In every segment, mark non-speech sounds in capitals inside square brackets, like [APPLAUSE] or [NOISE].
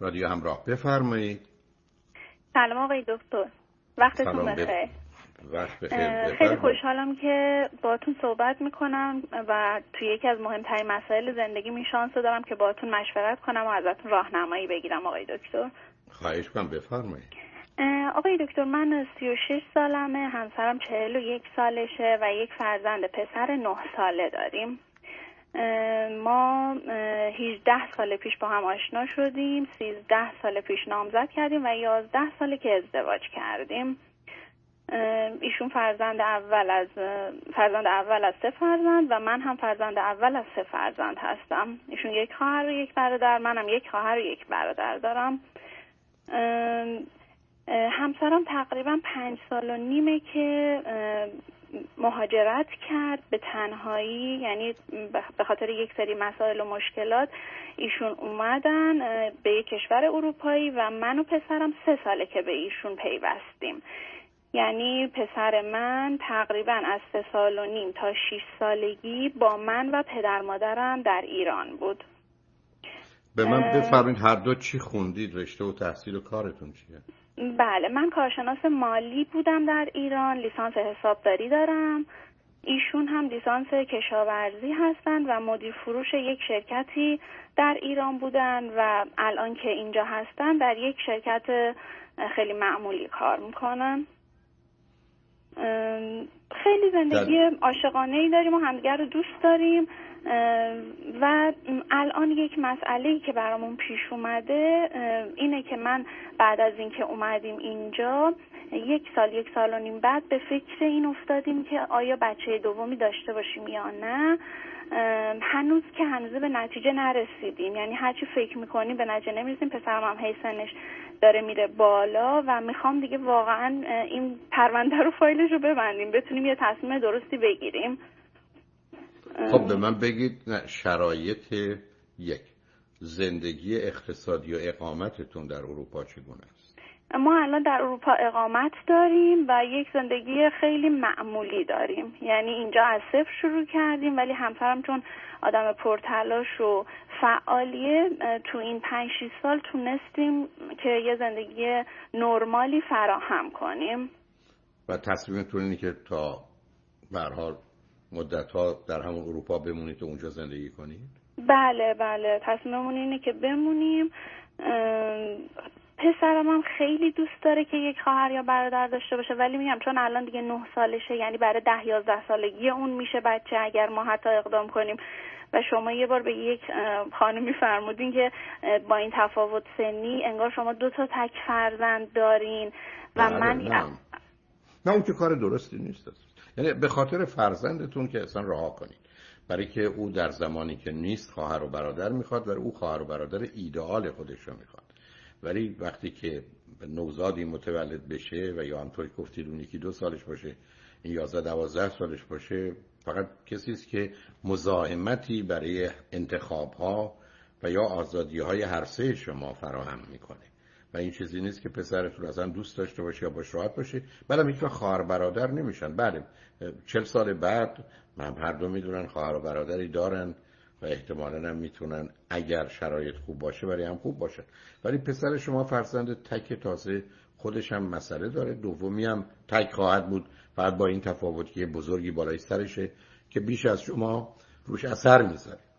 رادیو همراه بفرمایید. سلام آقای دکتر. وقتتون بخیر. وقت بخیر. خیلی خوشحالم که باتون صحبت می‌کنم و توی یکی از مهمترین مسائل زندگی می شانس دارم که باتون مشورت کنم و ازتون راهنمایی بگیرم آقای دکتر. خواهش کنم بفرمایید. آقای دکتر من 36 سالمه همسرم 41 سالشه و یک فرزند پسر 9 ساله داریم. ما 18 سال پیش با هم آشنا شدیم 13 سال پیش نامزد کردیم و 11 ساله که ازدواج کردیم. ایشون فرزند اول از فرزند اول از سه فرزند و من هم فرزند اول از سه فرزند هستم. ایشون یک خواهر و یک برادر منم یک خواهر و یک برادر دارم. همسرم تقریبا پنج سال و نیمه که مهاجرت کرد به تنهایی یعنی به خاطر یک سری مسائل و مشکلات ایشون اومدن به یک کشور اروپایی و من و پسرم سه ساله که به ایشون پیوستیم. یعنی پسر من تقریبا از سه سال و نیم تا شیش سالگی با من و پدر مادرم در ایران بود. به من بفرمایید هر دو چی خوندید رشته و تحصیل و کارتون چیه؟ بله من کارشناس مالی بودم در ایران لیسانس حسابداری دارم. ایشون هم لیسانس کشاورزی هستند و مدیر فروش یک شرکتی در ایران بودن و الان که اینجا هستن در یک شرکت خیلی معمولی کار می‌کنن. خیلی زندگی عاشقانه ای داریم و همدیگر رو دوست داریم. الان یک مسئله که برامون پیش اومده اینه که من بعد از اینکه اومدیم اینجا یک سال یک سال و نیم بعد به فکر این افتادیم که آیا بچه دومی داشته باشیم یا نه. هنوز که هنوز به نتیجه نرسیدیم. یعنی هرچی فکر می‌کنیم به نتیجه نمی‌رسیم. پسرم هم حیثنش داره میره بالا و می‌خوام دیگه واقعا این پرونده رو فایلش رو ببندیم. بتونیم یه تصمیم درستی بگیریم. خب به من بگید شرایط یک زندگی اقتصادی و اقامتتون در اروپا چگونه است؟ ما الان در اروپا اقامت داریم و یک زندگی خیلی معمولی داریم. یعنی اینجا از صفر شروع کردیم ولی همسرم چون آدم پرتلاش و فعالیه تو این پنج سال تونستیم که یه زندگی نرمالی فراهم کنیم. و تصمیمتون اینه که تا برحال مدت ها در همون اروپا بمونید و اونجا زندگی کنید؟ بله بله. تصمیممون اینه که بمونیم. پسرم هم خیلی دوست داره که یک خواهر یا برادر داشته باشه. ولی میگم چون الان دیگه نه سالشه یعنی برای ده یازده سالگی اون میشه بچه. اگر ما حتی اقدام کنیم و شما یه بار به یک خانمی فرمودین که با این تفاوت سنی انگار شما دو تا تک فرزند دارین و بله، من نه. نه اون که کار درستی نیست. یعنی به خاطر فرزندتون که اصلا رها کنید. برای که او در زمانی که نیست خواهر و برادر می‌خواد و او خواهر و برادر ایدئال خودش رو می‌خواد. ولی وقتی که نوزادی متولد بشه و یا همطوری گفتید اون یکی دو سالش باشه این یازده دوازده سالش باشه فقط کسی است که مزاحمتی برای انتخاب ها و یا آزادی های هر سه شما فراهم می‌کنه. و این چیزی نیست که پسرتون اصلا دوست داشته باشه یا باش راحت باشه. بعدم هیچ خواهر برادر نمیشن. بله چل سال بعد من هر دو می‌دونن خواهر و برادری دارن و احتمالا هم می‌تونن اگر شرایط خوب باشه برای هم خوب باشه. ولی پسر شما فرزند تک تازه خودش هم مسئله داره. دومی هم تک خواهد بود. بعد با این تفاوت که بزرگی بالای سرشه که بیش از شما روش اثر می‌ذاره. بله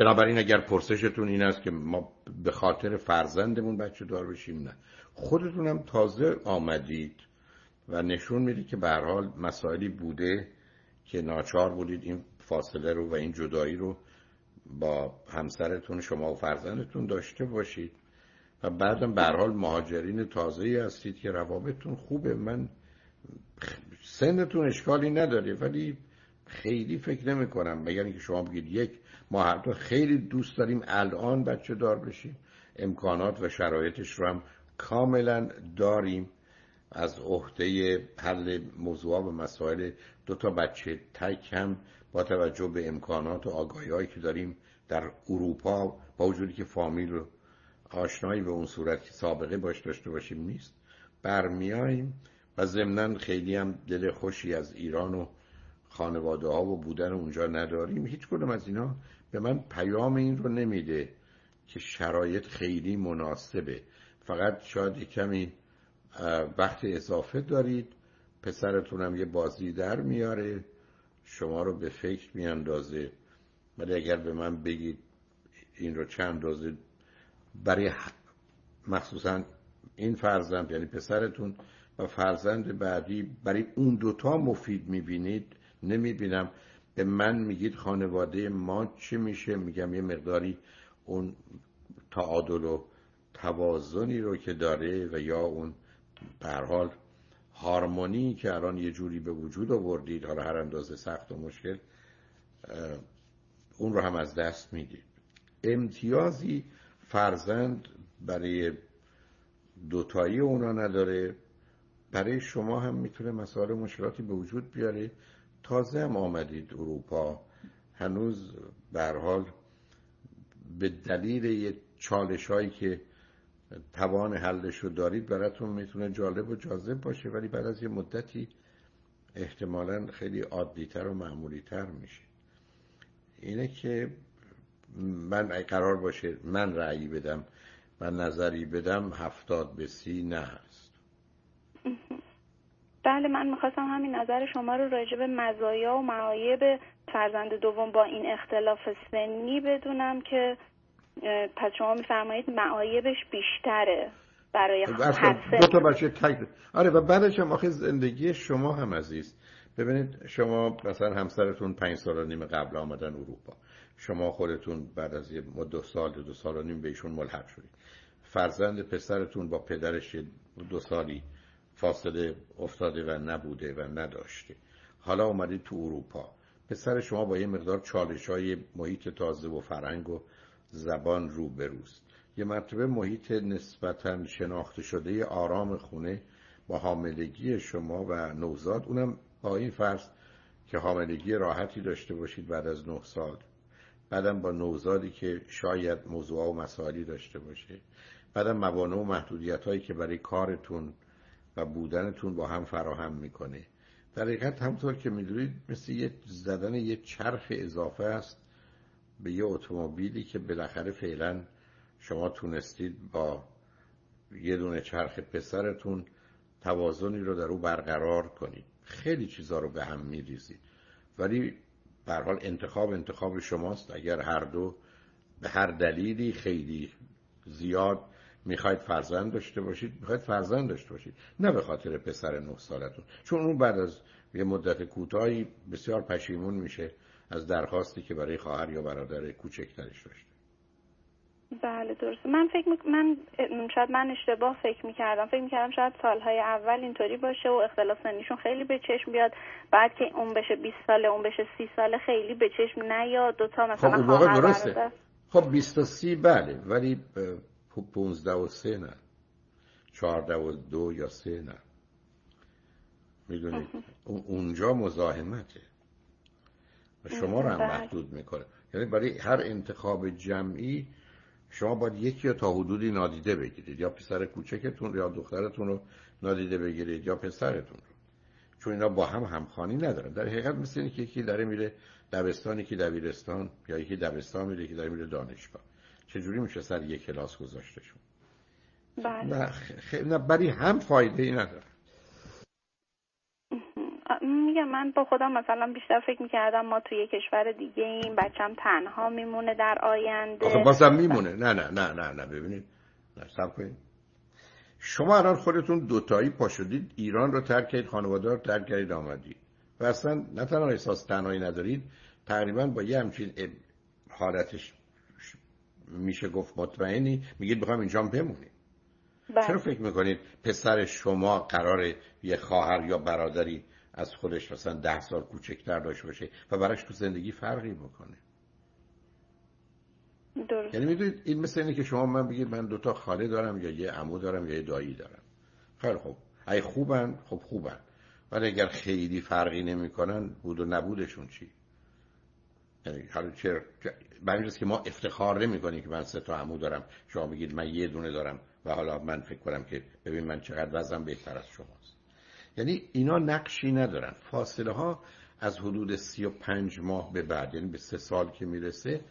بنابراین اگر پرسشتون این است که ما به خاطر فرزندمون بچه دار بشیم نه. خودتونم تازه آمدید و نشون می‌دید که به حال مسائلی بوده که ناچار بودید این فاصله رو و این جدایی رو با همسرتون شما و فرزندتون داشته باشید. و بعدم به حال مهاجرین تازه هستید که روابطتون خوبه. من سنتون اشکالی نداره ولی خیلی فکر نمی کنم مگر اینکه شما بگید یک ما هر خیلی دوست داریم الان بچه دار بشیم. امکانات و شرایطش رو هم کاملا داریم. از عهده حل موضوع و مسائل دو تا بچه تک هم با توجه به امکانات و آگاهی که داریم در اروپا با وجودی که فامیل و آشنایی به اون صورت که سابقه باش داشته باشیم نیست برمیاییم و ضمنا خیلی هم دل خوشی از ایران و خانواده ها و بودن اونجا نداریم. هیچ کدوم از اینا به من پیام این رو نمیده که شرایط خیلی مناسبه. فقط شاید کمی وقت اضافه دارید. پسرتونم یه بازی در میاره. شما رو به فکر میاندازه. ولی اگر به من بگید این رو چند روزه برای مخصوصا این فرزند یعنی پسرتون و فرزند بعدی برای اون دوتا مفید می‌بینید نمی‌بینم. به من میگید خانواده ما چی میشه؟ میگم یه مقداری اون تعادل و توازنی رو که داره و یا اون حال هارمونی که الان یه جوری به وجود آوردید حالا هر اندازه سخت و مشکل اون رو هم از دست می‌دید. امتیازی فرزند برای دوتایی اونا نداره. برای شما هم می‌تونه مسائل مشکلاتی به وجود بیاره. تازه هم آمدید اروپا. هنوز بر حال به دلیل یه چالش هایی که توان حلش رو دارید براتون می‌تونه جالب و جاذب باشه ولی بعد از یه مدتی احتمالا خیلی عادیتر و معمولیتر میشه. اینه که من قرار باشه من رأیی بدم و نظری بدم هفتاد به سی نه. بله من می‌خواستم همین نظر شما رو راجع به مزایا و معایب فرزند دوم با این اختلاف سنی بدونم که پس شما میفرمایید معایبش بیشتره برای دو تا بچه تک آره و بعدش هم آخه زندگی شما هم عزیز. ببینید شما مثلا همسرتون پنج سال و نیم قبل آمدن اروپا. شما خودتون بعد از یه دو سال دو سال و نیم بهشون ملحق شدید. فرزند پسرتون با پدرش دو سالی. فاصله افتاده و نبوده و نداشته. حالا اومدید تو اروپا. پسر شما با یه مقدار چالش های محیط تازه و فرنگ و زبان رو بروست یه مرتبه محیط نسبتا شناخته شده آرام خونه با حاملگی شما و نوزاد. اونم با این فرض که حاملگی راحتی داشته باشید بعد از نه سال. بعدم با نوزادی که شاید موضوع و مسائلی داشته باشه. بعدم موانع و محدودیت هایی که برای کارتون بودنتون با هم فراهم می‌کنه. در حقیقت همطور که می‌دونید مثل یه زدن یه چرخ اضافه است به یه اتومبیلی که بالاخره فعلا شما تونستید با یه دونه چرخ پسرتون توازنی رو در او برقرار کنید. خیلی چیزها رو به هم میریزید. ولی به حال انتخاب انتخاب شماست. اگر هر دو به هر دلیلی خیلی زیاد می‌خواید فرزند داشته باشید می‌خواید فرزند داشته باشید. نه به خاطر پسر نه سالتون. چون اون بعد از یه مدت کوتاهی بسیار پشیمون میشه از درخواستی که برای خواهر یا برادر کوچکترش داشته. بله درسته. من فکر می... من شاید من اشتباه فکر می‌کردم. فکر می‌کردم شاید سالهای اول اینطوری باشه و اختلاف سنیشون خیلی به چشم بیاد. بعد که اون بشه 20 ساله اون بشه 30 ساله خیلی به چشم نیاد. دوتا مثلا خب درسته. خب 20 تا 30 بله. ولی 15 و 3 نه. 14 و 2 یا 3 نه. می‌دونید اونجا مزاحمته. و شما رو هم بله. محدود می‌کنه. یعنی برای هر انتخاب جمعی شما باید یکی رو تا حدودی نادیده بگیرید. یا پسر کوچکتون یا دخترتون رو نادیده بگیرید یا پسرتون رو. چون اینا با هم همخانی ندارن. در حقیقت مثل اینه که یکی داره میره دبستان یکی دبیرستان یا یکی دبستان میره یکی داره میره دانشگاه. چجوری میشه سر یک کلاس گذاشته شون بله. نه, خ... نه برای هم فایده ای نداره میگم من با خودم مثلا بیشتر فکر می‌کردم ما توی کشور دیگه این بچم تنها میمونه در آینده. آخه بازم میمونه. نه نه نه نه نه ببینید. نه سب کنید. شما الان خودتون دوتایی پا شدید ایران رو ترک کردید خانواده رو ترک کردید آمدید. و اصلا نه تنها احساس تنهایی ندارید تقریبا با یه همچین حالتش میشه گفت مطمئنی؟ میگید بخوام اینجا بمونید بله. چرا فکر می‌کنید پسر شما قرار یه خواهر یا برادری از خودش مثلا ده سال کوچکتر داشته باشه و براش تو زندگی فرقی بکنه؟ درست. یعنی می‌دونید این مثل اینه که شما من بگید من دوتا خاله دارم یا یه عمو دارم یا یه دایی دارم. خیلی خوب. ای خوبن؟ خب خوبن. ولی اگر خیلی فرقی نمی‌کنن بود و نبودشون چی؟ حالا برای که ما افتخار نمی کنیم که من سه تا عمو دارم. شما بگید من یه دونه دارم و حالا من فکر کنم که ببین من چقدر وزنم بهتر از شماست. یعنی اینا نقشی ندارن. فاصله ها از حدود سی و پنج ماه به بعد یعنی به سه سال که می‌رسه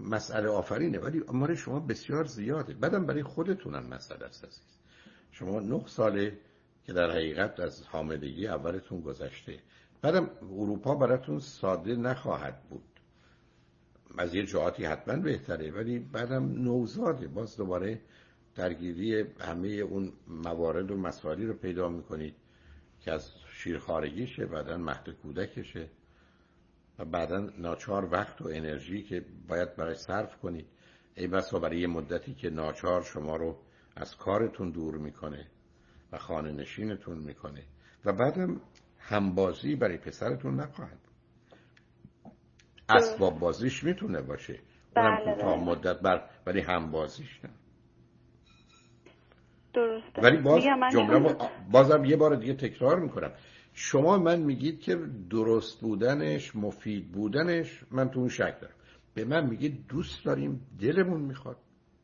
مسئله آفرینه. ولی امار شما بسیار زیاده. بعدم برای خودتونم مسئله است عزیز. شما نه ساله که در حقیقت از حاملگی اولتون گذشته. بعدم اروپا براتون ساده نخواهد بود. از یه جهاتی حتما بهتره ولی بعدم نوزاده. باز دوباره درگیری همه اون موارد و مسائلی رو پیدا می‌کنید که از شیرخارگیشه بعدا مهد کودکشه و بعدا ناچار وقت و انرژی که باید برای صرف کنید. ای بسا برای یه مدتی که ناچار شما رو از کارتون دور می‌کنه و خانه نشینتون می‌کنه و بعدم همبازی برای پسرتون نخواهد اسباب بازیش می‌تونه باشه. بله تا بله. مدت بر ولی همبازیش نه. درسته. ولی باز جمله بازم یه بار دیگه تکرار می‌کنم. شما من میگید که درست بودنش مفید بودنش من تو اون شک دارم. به من میگید دوست داریم دلمون می‌خواد.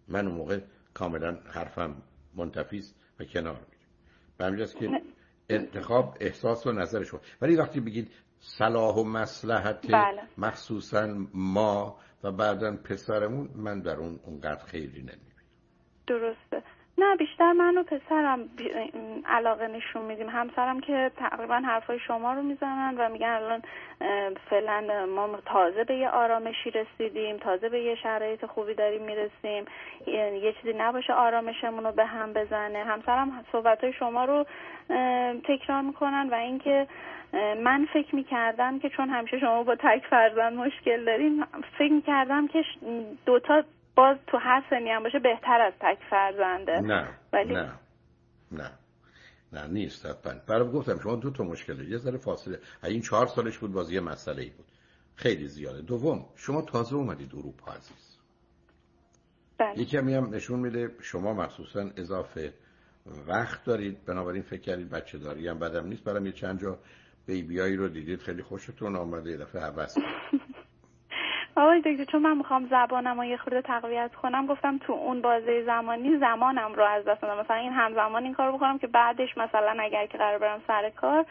من اون موقع کاملا حرفم منتفیست و کنار میریم به که انتخاب احساس و نظر شما. ولی وقتی بگید صلاح و مسلحت بله. مخصوصا ما و بعدا پسرمون. من در اون اونقدر خیلی نمی‌بینم. درسته. نه بیشتر من و پسرم علاقه نشون میدیم. همسرم که تقریبا حرفای شما رو می‌زنن و میگن الان فعلا ما تازه به یه آرامشی رسیدیم تازه به یه شرایط خوبی داریم می‌رسیم. یه چیزی نباشه آرامشمون رو به هم بزنه. همسرم صحبت شما رو تکرار می‌کنن و اینکه من فکر می‌کردم که چون همیشه شما با تک فرزند مشکل داریم فکر می‌کردم که دوتا باز تو هر سنی هم باشه بهتر از تک فرزنده. نه ولی... نه نه نه نیست حتما. برای گفتم شما دو تا مشکله. یه ذره فاصله. این چهار سالش بود بازی مسئله ای بود. خیلی زیاده. دوم شما تازه اومدید اروپا عزیز. بله. یکی هم نشون میده شما مخصوصا اضافه وقت دارید. بنابراین فکر کردید بچه داری هم بدم نیست. برام یه چند جا بیبیایی رو دیدید خیلی خوشتون آمده یه دفعه عوض [LAUGHS] آقای دکتر چون من می‌خوام زبانم رو یه خورده تقویت کنم گفتم تو اون بازه زمانی زمانم رو از دست دادم. مثلا این همزمان این کار بکنم که بعدش مثلا اگر که قرار برم سر کار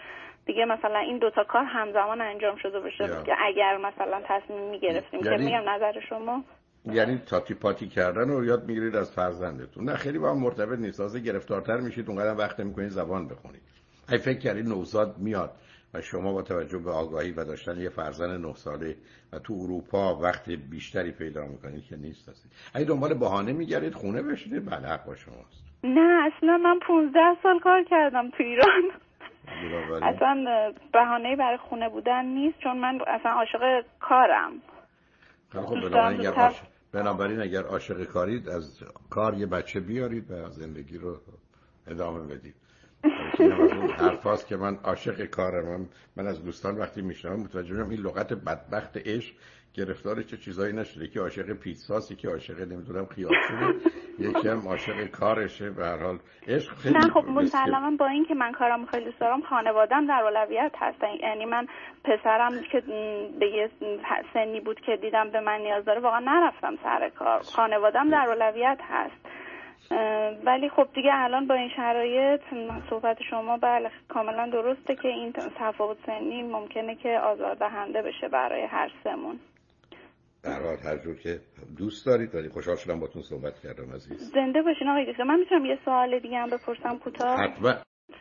دیگه مثلا این دوتا کار همزمان انجام شده باشه. که اگر مثلا تصمیم می‌گرفتیم یعنی... که میگم نظر شما. یعنی تاتی پاتی کردن رو یاد می‌گیرید از فرزندتون. نه خیلی با هم مرتبط نیست. تازه گرفتارتر میشید اونقدر وقت می‌کنید زبان بخونید. ای فکر کردید نوزاد میاد. و شما با توجه به آگاهی و داشتن یه فرزند نه ساله و تو اروپا وقت بیشتری پیدا می‌کنید که نیست هستید. اگه دنبال بهانه میگردید خونه بشینید بله حق با شماست. نه اصلا من 15 سال کار کردم تو ایران. اصلا بهانه برای خونه بودن نیست چون من اصلا عاشق کارم. خب بنابراین اگر, بنابراین اگر عاشق کارید از کار یه بچه بیارید و زندگی رو ادامه بدید. حرف که من عاشق کارم. من, من از دوستان وقتی میشنم متوجه این لغت بدبخت عشق گرفتار چه چیزایی نشده. که عاشق پیتزاست که عاشق نمی‌دونم خیارشونه یکی هم عاشق کارشه به هر حال. عشق خیلی نه خب مسلما با این که من کارم خیلی دوست دارم خانوادم در اولویت هستن. یعنی من پسرم که به یه سنی بود که دیدم به من نیاز داره واقعا نرفتم سر کار. خانوادم در اولویت هست. ولی خب دیگه الان با این شرایط صحبت شما بله کاملا درسته که این تفاوت سنی ممکنه که آزاردهنده بشه برای هر سمون در حال هر جور که دوست دارید ولی خوشحال شدم باتون صحبت کردم عزیز. زنده باشین آقای دکتر. من می‌تونم یه سوال دیگه هم بپرسم کوتاه؟ حتما.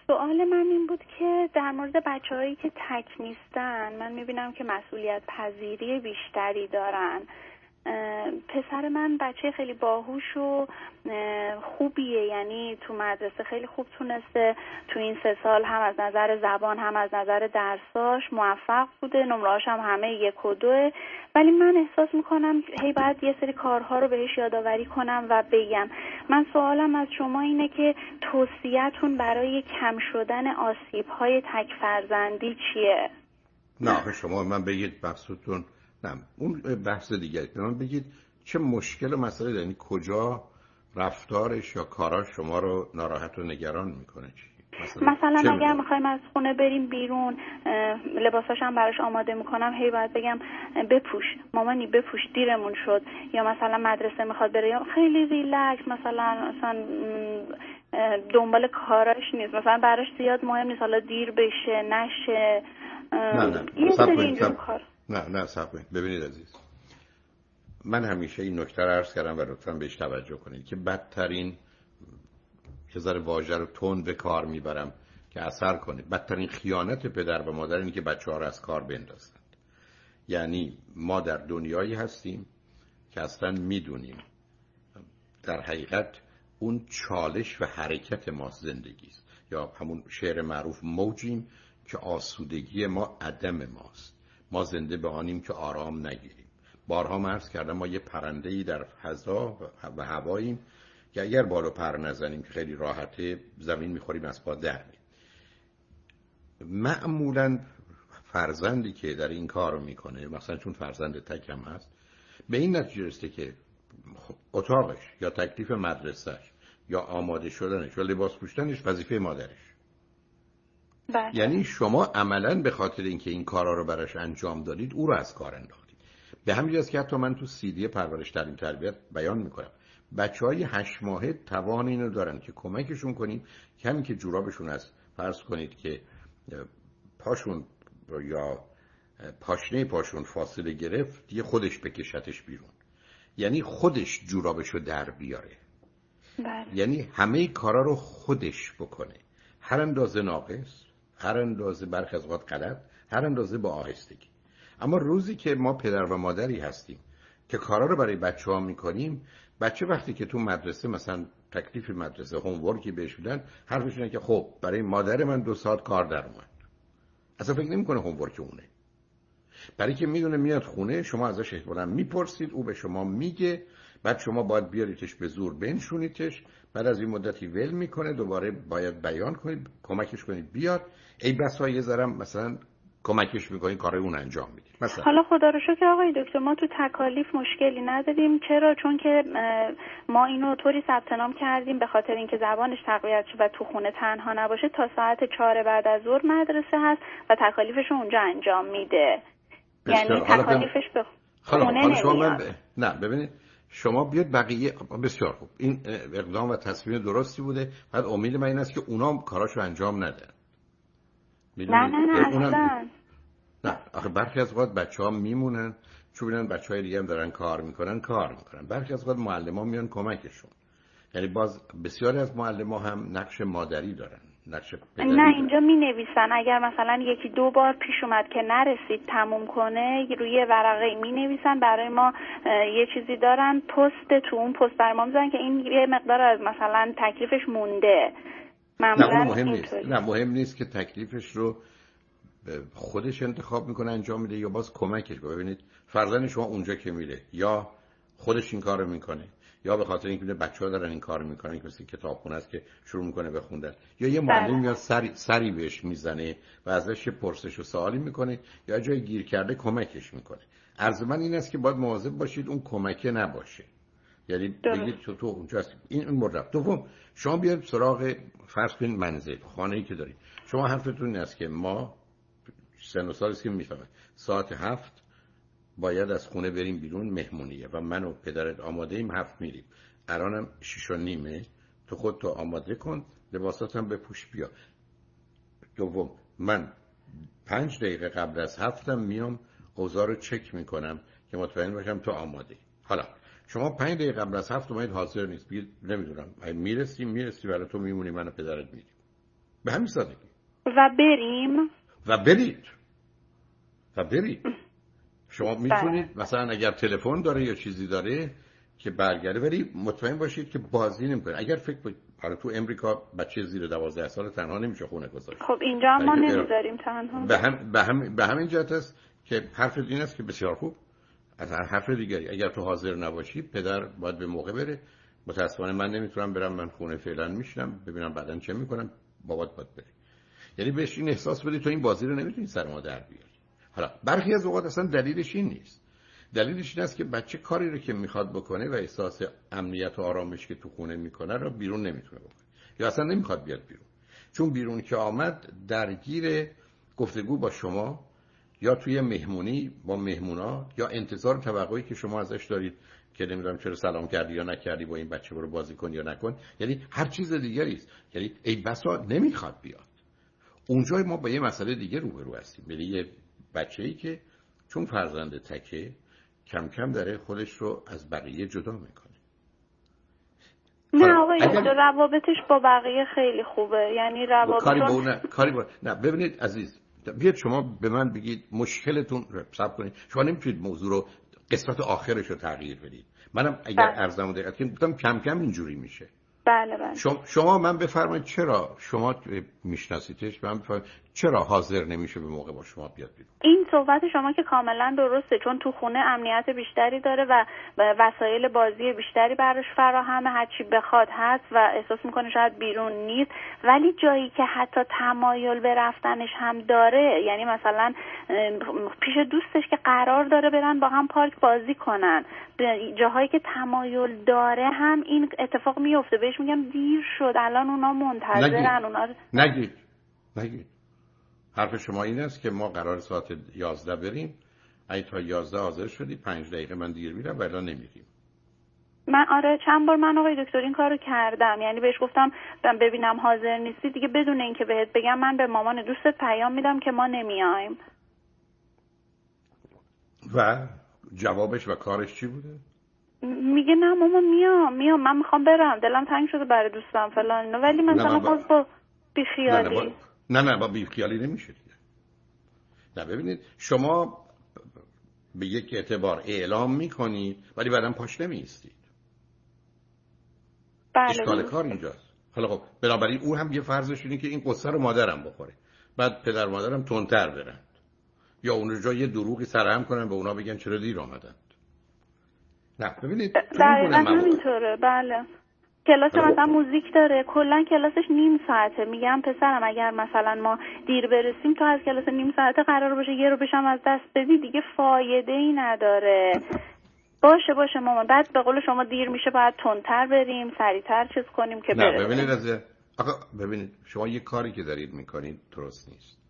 سوال من این بود که در مورد بچههایی که تک نیستن من می‌بینم که مسئولیت پذیری بیشتری دارن. پسر من بچه خیلی باهوش و خوبیه. یعنی تو مدرسه خیلی خوب تونسته. تو این سه سال هم از نظر زبان هم از نظر درساش موفق بوده. نمرهاش هم همه یک و دوه. ولی من احساس می‌کنم هی باید یه سری کارها رو بهش یادآوری کنم و بگم. من سوالم از شما اینه که توصیهتون برای کم شدن آسیب های تک فرزندی چیه؟ نه شما من بگید مقصودتون نه اون بحث دیگری من بگید چه مشکل و مسئله یعنی کجا رفتارش یا کاراش شما رو ناراحت و نگران می‌کنه؟ چی؟ مثلا, مثلا اگر می‌خوایم از خونه بریم بیرون لباساش هم براش آماده می‌کنم هی باید بگم بپوش. مامانی بپوش دیرمون شد. یا مثلا مدرسه می‌خواد بره یا خیلی ریلکس مثلا مثلا دنبال کاراش نیست. مثلا براش زیاد مهم نیست. حالا دیر بشه نشه. نه نه. یه سری اینجور کار. نه نه سب ببینید عزیز. من همیشه این نکته رو عرض کردم و لطفا بهش توجه کنید که بدترین که ذره واژه رو تند به کار می‌برم که اثر کنه. بدترین خیانت پدر و مادر اینه که بچه ها رو از کار بندازند. یعنی ما در دنیایی هستیم که اصلا می‌دونیم در حقیقت اون چالش و حرکت ما زندگی است. یا همون شعر معروف موجیم که آسودگی ما عدم ماست. ما زنده به آنیم که آرام نگیریم. بارها مرز کردم ما یه پرنده در فضا و هواییم که اگر بالو پر نزنیم که خیلی راحته زمین می‌خوریم از پا در معمولا فرزندی که در این کار رو می‌کنه مثلا چون فرزند تکم هست به این نتیجه رسته که اتاقش یا تکلیف مدرسهش یا آماده شدنش یا لباس پوشتنش وظیفه مادرش. بله. یعنی شما عملا به خاطر اینکه این کارا رو براش انجام دادید او رو از کار انداختید. به همین که حتی من تو سیدی پرورش در این تربیت بیان می‌کنم. بچه های هشت ماهه توان اینو دارن که کمکشون کنیم کمی که جورابشون از فرض کنید که پاشون یا پاشنه پاشون فاصله گرفت یه خودش بکشتش بیرون. یعنی خودش جورابشو در بیاره. بله. یعنی همه کارا رو خودش بکنه. هر اندازه ناقص. هر اندازه برخ از غلط هر اندازه با آهستگی. اما روزی که ما پدر و مادری هستیم که کارا رو برای بچه ها می‌کنیم بچه وقتی که تو مدرسه مثلا تکلیف مدرسه هومورکی بهش میدن حرفش اینه که خب برای مادر من دو ساعت کار در اومد. اصلا فکر نمی‌کنه هومورک اونه. برای که می‌دونه میاد خونه شما ازش احتمالا می‌پرسید او به شما میگه. بعد شما باید بیاریدش به زور بنشونیدش بعد از این مدتی ول می‌کنه دوباره باید بیان کنید کمکش کنید بیاد. ای بسا یه ذرم مثلا کمکش می‌کنید کار اون انجام می‌دید مثلا. حالا خدا رو شکر آقای دکتر ما تو تکالیف مشکلی نداریم. چرا؟ چون که ما اینو طوری ثبت نام کردیم به خاطر اینکه زبانش تقویت و تو خونه تنها نباشه تا ساعت چهار بعد از ظهر مدرسه هست و تکالیفش اونجا انجام میده. یعنی تکالیفش به خونه شما من ب... نه ببینید. شما بیاد بقیه بسیار خوب. این اقدام و تصمیم درستی بوده. بعد امید من این است که اونا کاراشو انجام نده. نه نه نه اصلا. نه آخه برخی از وقت بچه ها میمونن. چون بینن بچه های دیگه هم دارن کار می‌کنن کار می‌کنن. برخی از وقت معلم ها میان کمکشون. یعنی باز بسیاری از معلم ها هم نقش مادری دارن. نقش نه اینجا می نویسن اگر مثلا یکی دو بار پیش اومد که نرسید تموم کنه روی ورقه می نویسن برای ما یه چیزی دارن. پست تو اون پست برای ما می‌زنن که این یه مقدار از مثلا تکلیفش مونده. نه مهم نیست. نه مهم نیست که تکلیفش رو خودش انتخاب می‌کنه انجام میده یا باز کمکش ببینید فرزند شما اونجا که میره یا خودش این کار رو می‌کنه. یا به خاطر اینکه بچه ها دارن این کار می‌کنن که مثل کتابخونه است که شروع می‌کنه بخوندن یا یه معلم بله. میاد سری, سری بهش می‌زنه و ازش پرسش و سوالی می‌کنه یا جای گیر کرده کمکش می‌کنه. عرض من این است که باید مواظب باشید اون کمکه نباشه. یعنی بگید تو تو اونجا هست این اون مورد دوم شما بیاید سراغ فرض کنید منزل خانه ای که دارید. شما حرفتون این است که ما سن و سالی که می‌فهمه ساعت هفت باید از خونه بریم بیرون مهمونیه و من و پدرت آماده ایم هفت میریم. الانم شیش و نیمه. تو خود تو آماده کن لباساتم بپوش بیا. دوم من پنج دقیقه قبل از هفتم میام اوضاع رو چک می‌کنم که مطمئن باشم تو آماده حالا شما پنج دقیقه قبل از هفت اومدید حاضر نیست. بگید نمی‌دونم. می‌رسیم می‌رسی برای تو میمونی من و پدرت میریم. به همین سادگی. و بریم. و برید. و برید. شما می‌تونید بله. مثلا اگر تلفن داره یا چیزی داره که برگرده ولی مطمئن باشید که بازی نمی‌کنه. اگر فکر حالا تو امریکا بچه زیر دوازده سال تنها نمیشه خونه گذاشت. خب اینجا ما نمی‌ذاریم تنها. به, هم به, هم به همین جهت است که حرف این است که بسیار خوب. از هر حرف دیگری اگر تو حاضر نباشی پدر باید به موقع بره. متاسفانه من نمی‌تونم برم من خونه فعلا میشنم ببینم بعدا چه می‌کنم. بابات باید بره. یعنی بهش این احساس بدی تو این بازی رو نمی‌تونی سر ما در بیاری. حالا برخی از اوقات اصلا دلیلش این نیست. دلیلش این است که بچه کاری رو که می‌خواد بکنه و احساس امنیت و آرامش که تو خونه می‌کنه رو بیرون نمی‌تونه بکنه. یا اصلا نمی‌خواد بیاد بیرون. چون بیرون که آمد درگیر گفتگو با شما یا توی مهمونی با مهمونا یا انتظار توقعی که شما ازش دارید که نمی‌دونم چرا سلام کردی یا نکردی با این بچه برو بازی کن یا نکن. یعنی هر چیز دیگری است. یعنی ای بسا نمی‌خواد بیاد. اونجا ما با یه مسئله دیگه روبرو هستیم. یعنی یه بچه ای که چون فرزند تکه کم کم داره خودش رو از بقیه جدا می‌کنه. نه آقای اگر... روابطش با بقیه خیلی خوبه. یعنی روابط کاری با نه کاری با نه ببینید عزیز بیاد شما به من بگید مشکلتون سب کنید. شما نمی‌تونید موضوع رو قسمت آخرش رو تغییر بدید. منم اگر بله. ارزم دقت کنید کم کم اینجوری میشه. بله بله. شما, من بفرمایید چرا شما میشناسیدش؟ من چرا حاضر نمیشه به موقع با شما بیاد بیرون؟ این صحبت شما که کاملا درسته چون تو خونه امنیت بیشتری داره و وسایل بازی بیشتری براش فراهمه هرچی بخواد هست و احساس می‌کنه شاید بیرون نیست. ولی جایی که حتی تمایل به رفتنش هم داره یعنی مثلا پیش دوستش که قرار داره برن با هم پارک بازی کنن. جاهایی که تمایل داره هم این اتفاق میفته بهش میگم دیر شد. الان اونا منتظرن اونا نگید. نگید. حرف شما این است که ما قرار ساعت 11 بریم. ای تا 11 حاضر شدی پنج دقیقه من دیر میرم ولی نمیریم. من آره چند بار من آقای دکتر این کارو کردم. یعنی بهش گفتم ببینم حاضر نیستی. دیگه بدون اینکه بهت بگم من به مامان دوستت پیام میدم که ما نمیایم. و جوابش و کارش چی بوده؟ میگه نه ماما میام میام من می‌خوام برم دلم تنگ شده برای دوستم فلان ولی مثلا باز با بیخیالی. نه نه با بیخیالی نمیشه دیگه. نه ببینید شما به یک اعتبار اعلام می‌کنید ولی بعدم پاش نمیستید بله اشکال کار اینجاست. حالا خب بنابراین او هم یه فرضش اینه که این قصه رو مادرم بخوره. بعد پدر مادرم تندتر برند. یا اونجا یه دروغی سرهم کنن به اونا بگن چرا دیر آمدند. نه ببینید دقیقا همینطوره بله. کلاس خب. مثلا موزیک داره کلا کلاسش نیم ساعته. میگم پسرم اگر مثلا ما دیر برسیم تو از کلاس نیم ساعته قرار باشه یه رو بشم از دست بدی دیگه فایده ای نداره. باشه باشه مامان. بعد به قول شما دیر میشه باید تندتر بریم سریعتر چیز کنیم که نه ببینید از آقا ببینید شما یه کاری که دارید می‌کنید درست نیست.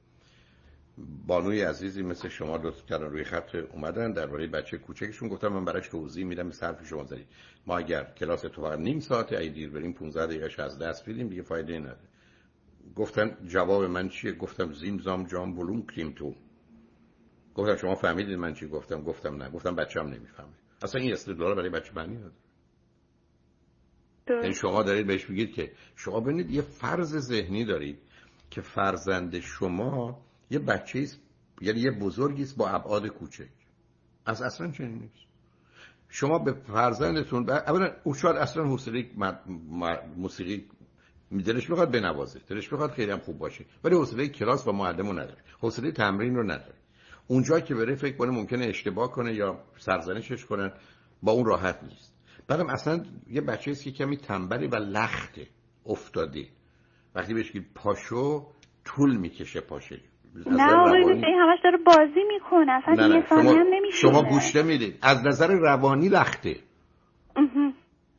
بانوی عزیزی مثل شما دو تا روی خط اومدن. درباره بچه کوچکشون گفتم من براش توضیح میدم صرف شما زدید ما اگر کلاس تو فقط نیم ساعته ای دیر بریم 15 دقیقه از دست بدیم دیگه فایده نداره. گفتن جواب من چیه؟ گفتم زیم زام جام بلوم کریم تو. گفتم شما فهمیدید من چی گفتم؟ گفتم نه. گفتم بچه‌م نمی‌فهمه. اصلا این استدلال برای بچه معنی نداره. یعنی شما دارید بهش میگید که شما ببینید یه فرض ذهنی دارید که فرزند شما یه بچه است یعنی یه بزرگی است با ابعاد کوچک. از اصلا چنین نیست. شما به فرزندتون اولا او شاید اصلا حوصله موسیقی دلش بخواد بنوازه. دلش بخواد خیلی هم خوب باشه. ولی حوصله کلاس و معلم نداره. حوصله تمرین رو نداره. اونجا که بره فکر کنه ممکنه اشتباه کنه یا سرزنشش کنن با اون راحت نیست. بعدم اصلا یه بچه است که کمی تنبلی و لخته افتاده. وقتی بهش پاشو طول می‌کشه پاشه نه آقای این همش داره بازی می‌کنه اصلا نه نه. شما, هم شما گوش نمی‌دید از نظر روانی لخته.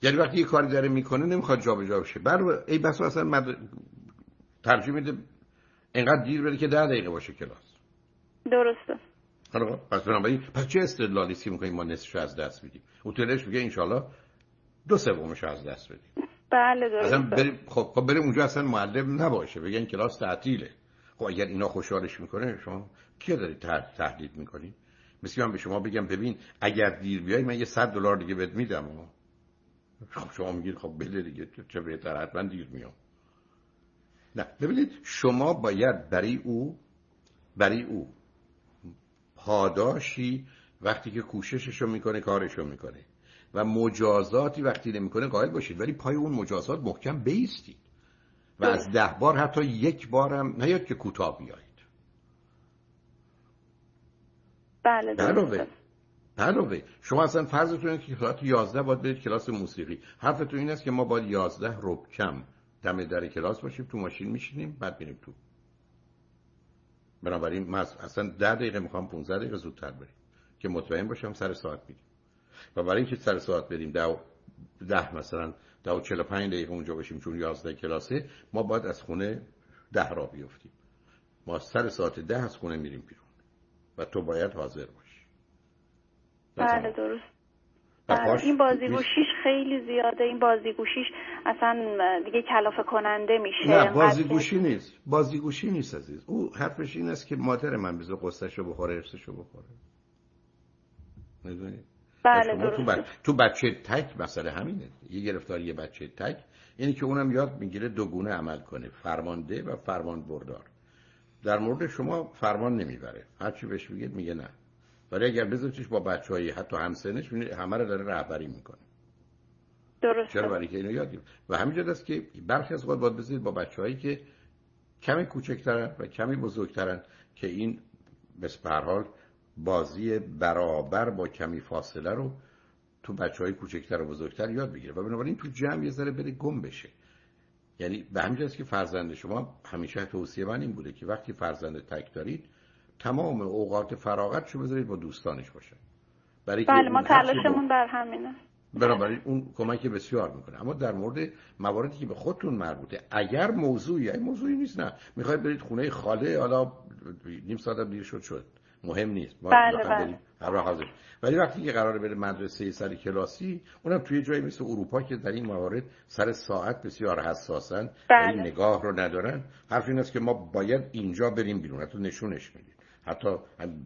یعنی وقتی یه کاری داره می‌کنه نمی‌خواد جابجا بشه. بر ای بس اصلا مد... ترجیح میده اینقدر دیر بره که ده دقیقه باشه کلاس. درسته. حالا پس بنابراین پس چه استدلالی سی می‌کنیم ما نصفش از دست میدیم اوتلش میگه انشالله دو سومش از دست بدیم. بله درسته. بریم خب خب بریم اونجا اصلا معلم نباشه بگن کلاس تعطیله. خب اگر اینا خوشحالش می‌کنه شما کیا دارید تهدید می‌کنید؟ مثل من به شما بگم ببین اگر دیر بیای من یه صد دلار دیگه بهت میدم خب شما میگید خب بله دیگه چه بهتر حتما دیر میام. نه ببینید شما باید برای او برای او پاداشی وقتی که کوششش رو می‌کنه کارش رو می‌کنه. و مجازاتی وقتی نمی‌کنه قائل باشید. ولی پای اون مجازات محکم بیستید. و از ده بار حتی یک بارم نیاد که کوتاه بیایید. بله علاوه شما اصلا فرضتون اینه که کلاس 11 باید برید کلاس موسیقی. حرفتون این است که ما باید 11 رب کم دم در کلاس باشیم تو ماشین میشینیم بعد بریم تو. بنابراین من اصلا 10 دقیقه می‌خوام 15 دقیقه زودتر بریم که مطمئن باشم سر ساعت میریم. و برای اینکه سر ساعت بریم ده, ده مثلا چل پنج دقیقه اونجا باشیم چون یازده کلاسه ما باید از خونه ده را بیفتیم. ما سر ساعت ده از خونه میریم بیرون و تو باید حاضر باشی. بله درست. بله این بازیگوشیش خیلی زیاده. این بازیگوشیش اصلا دیگه کلافه کننده میشه. نه بازیگوشی نیست. بازیگوشی نیست عزیز. او حرفش این است که مادر من بذار قصهشو بخوره ارسشو بخوره. بله درست تو, تو بچه تک مسئله همینه. یه گرفتاری بچه تک. اینی که اونم یاد می‌گیره دوگونه عمل کنه. فرمانده و فرمان بردار. در مورد شما فرمان نمی‌بره. هرچی بهش بگید میگه نه. ولی اگر بذارتش با بچه های حتی همسنش همه رو داره رهبری می‌کنه. درست چرا برای که اینو یاد و همینجا است که برخی از وقت باید بذارید با بچه هایی که کمی کوچکترن و کمی بزرگترن که این به حال بازی برابر با کمی فاصله رو تو بچه های کوچکتر و بزرگتر یاد بگیره. و بنابراین تو جمع یه ذره بره گم بشه. یعنی به همین که فرزند شما همیشه توصیه من این بوده که وقتی فرزند تک دارید تمام اوقات فراغت شو بذارید با دوستانش باشه. برای بله ما تلاشمون بر همینه. بنابراین اون کمک بسیار می‌کنه. اما در مورد مواردی که به خودتون مربوطه اگر موضوعی موضوعی نیست نه. می‌خواید برید خونه خاله حالا نیم ساعت دیر شد شد. مهم نیست. ما بله بله. حاضر. ولی وقتی که قراره بره مدرسه سر کلاسی اونم توی جایی مثل اروپا که در این موارد سر ساعت بسیار حساسن بله. این نگاه رو ندارن حرف این است که ما باید اینجا بریم بیرون. حتی نشونش می‌دید حتی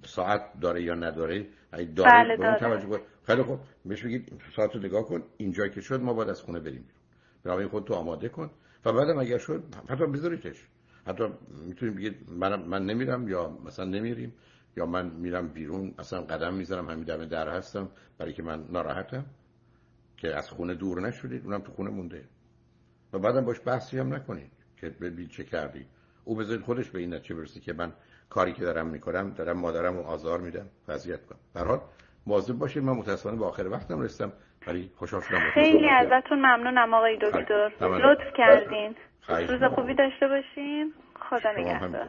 ساعت داره یا نداره اگه داره, بله توجه خیلی خوب. بهش بگید ساعت رو نگاه کن. اینجا که شد ما باید از خونه بریم بیرون. برای خود تو آماده کن. و بعدم اگر شد حتی بذاریتش حتی می‌تونیم بگید من, من نمیرم یا مثلا نمیریم. یا من میرم بیرون اصلا قدم می‌ذارم همین دم در هستم برای که من ناراحتم که از خونه دور نشدید اونم تو خونه مونده. و بعدم باش بحثی هم نکنید که ببین چه کردی. او بذارید خودش به این نتیجه برسه که من کاری که دارم می‌کنم دارم مادرم رو آزار میدم وضعیت کنم. به حال مواظب باشید. من متاسفانه به آخر وقتم رسیدم ولی خوشحال شدم خیلی ازتون ممنونم آقای دکتر. لطف کردین. روز خوبی داشته باشین. خدا نگهدار.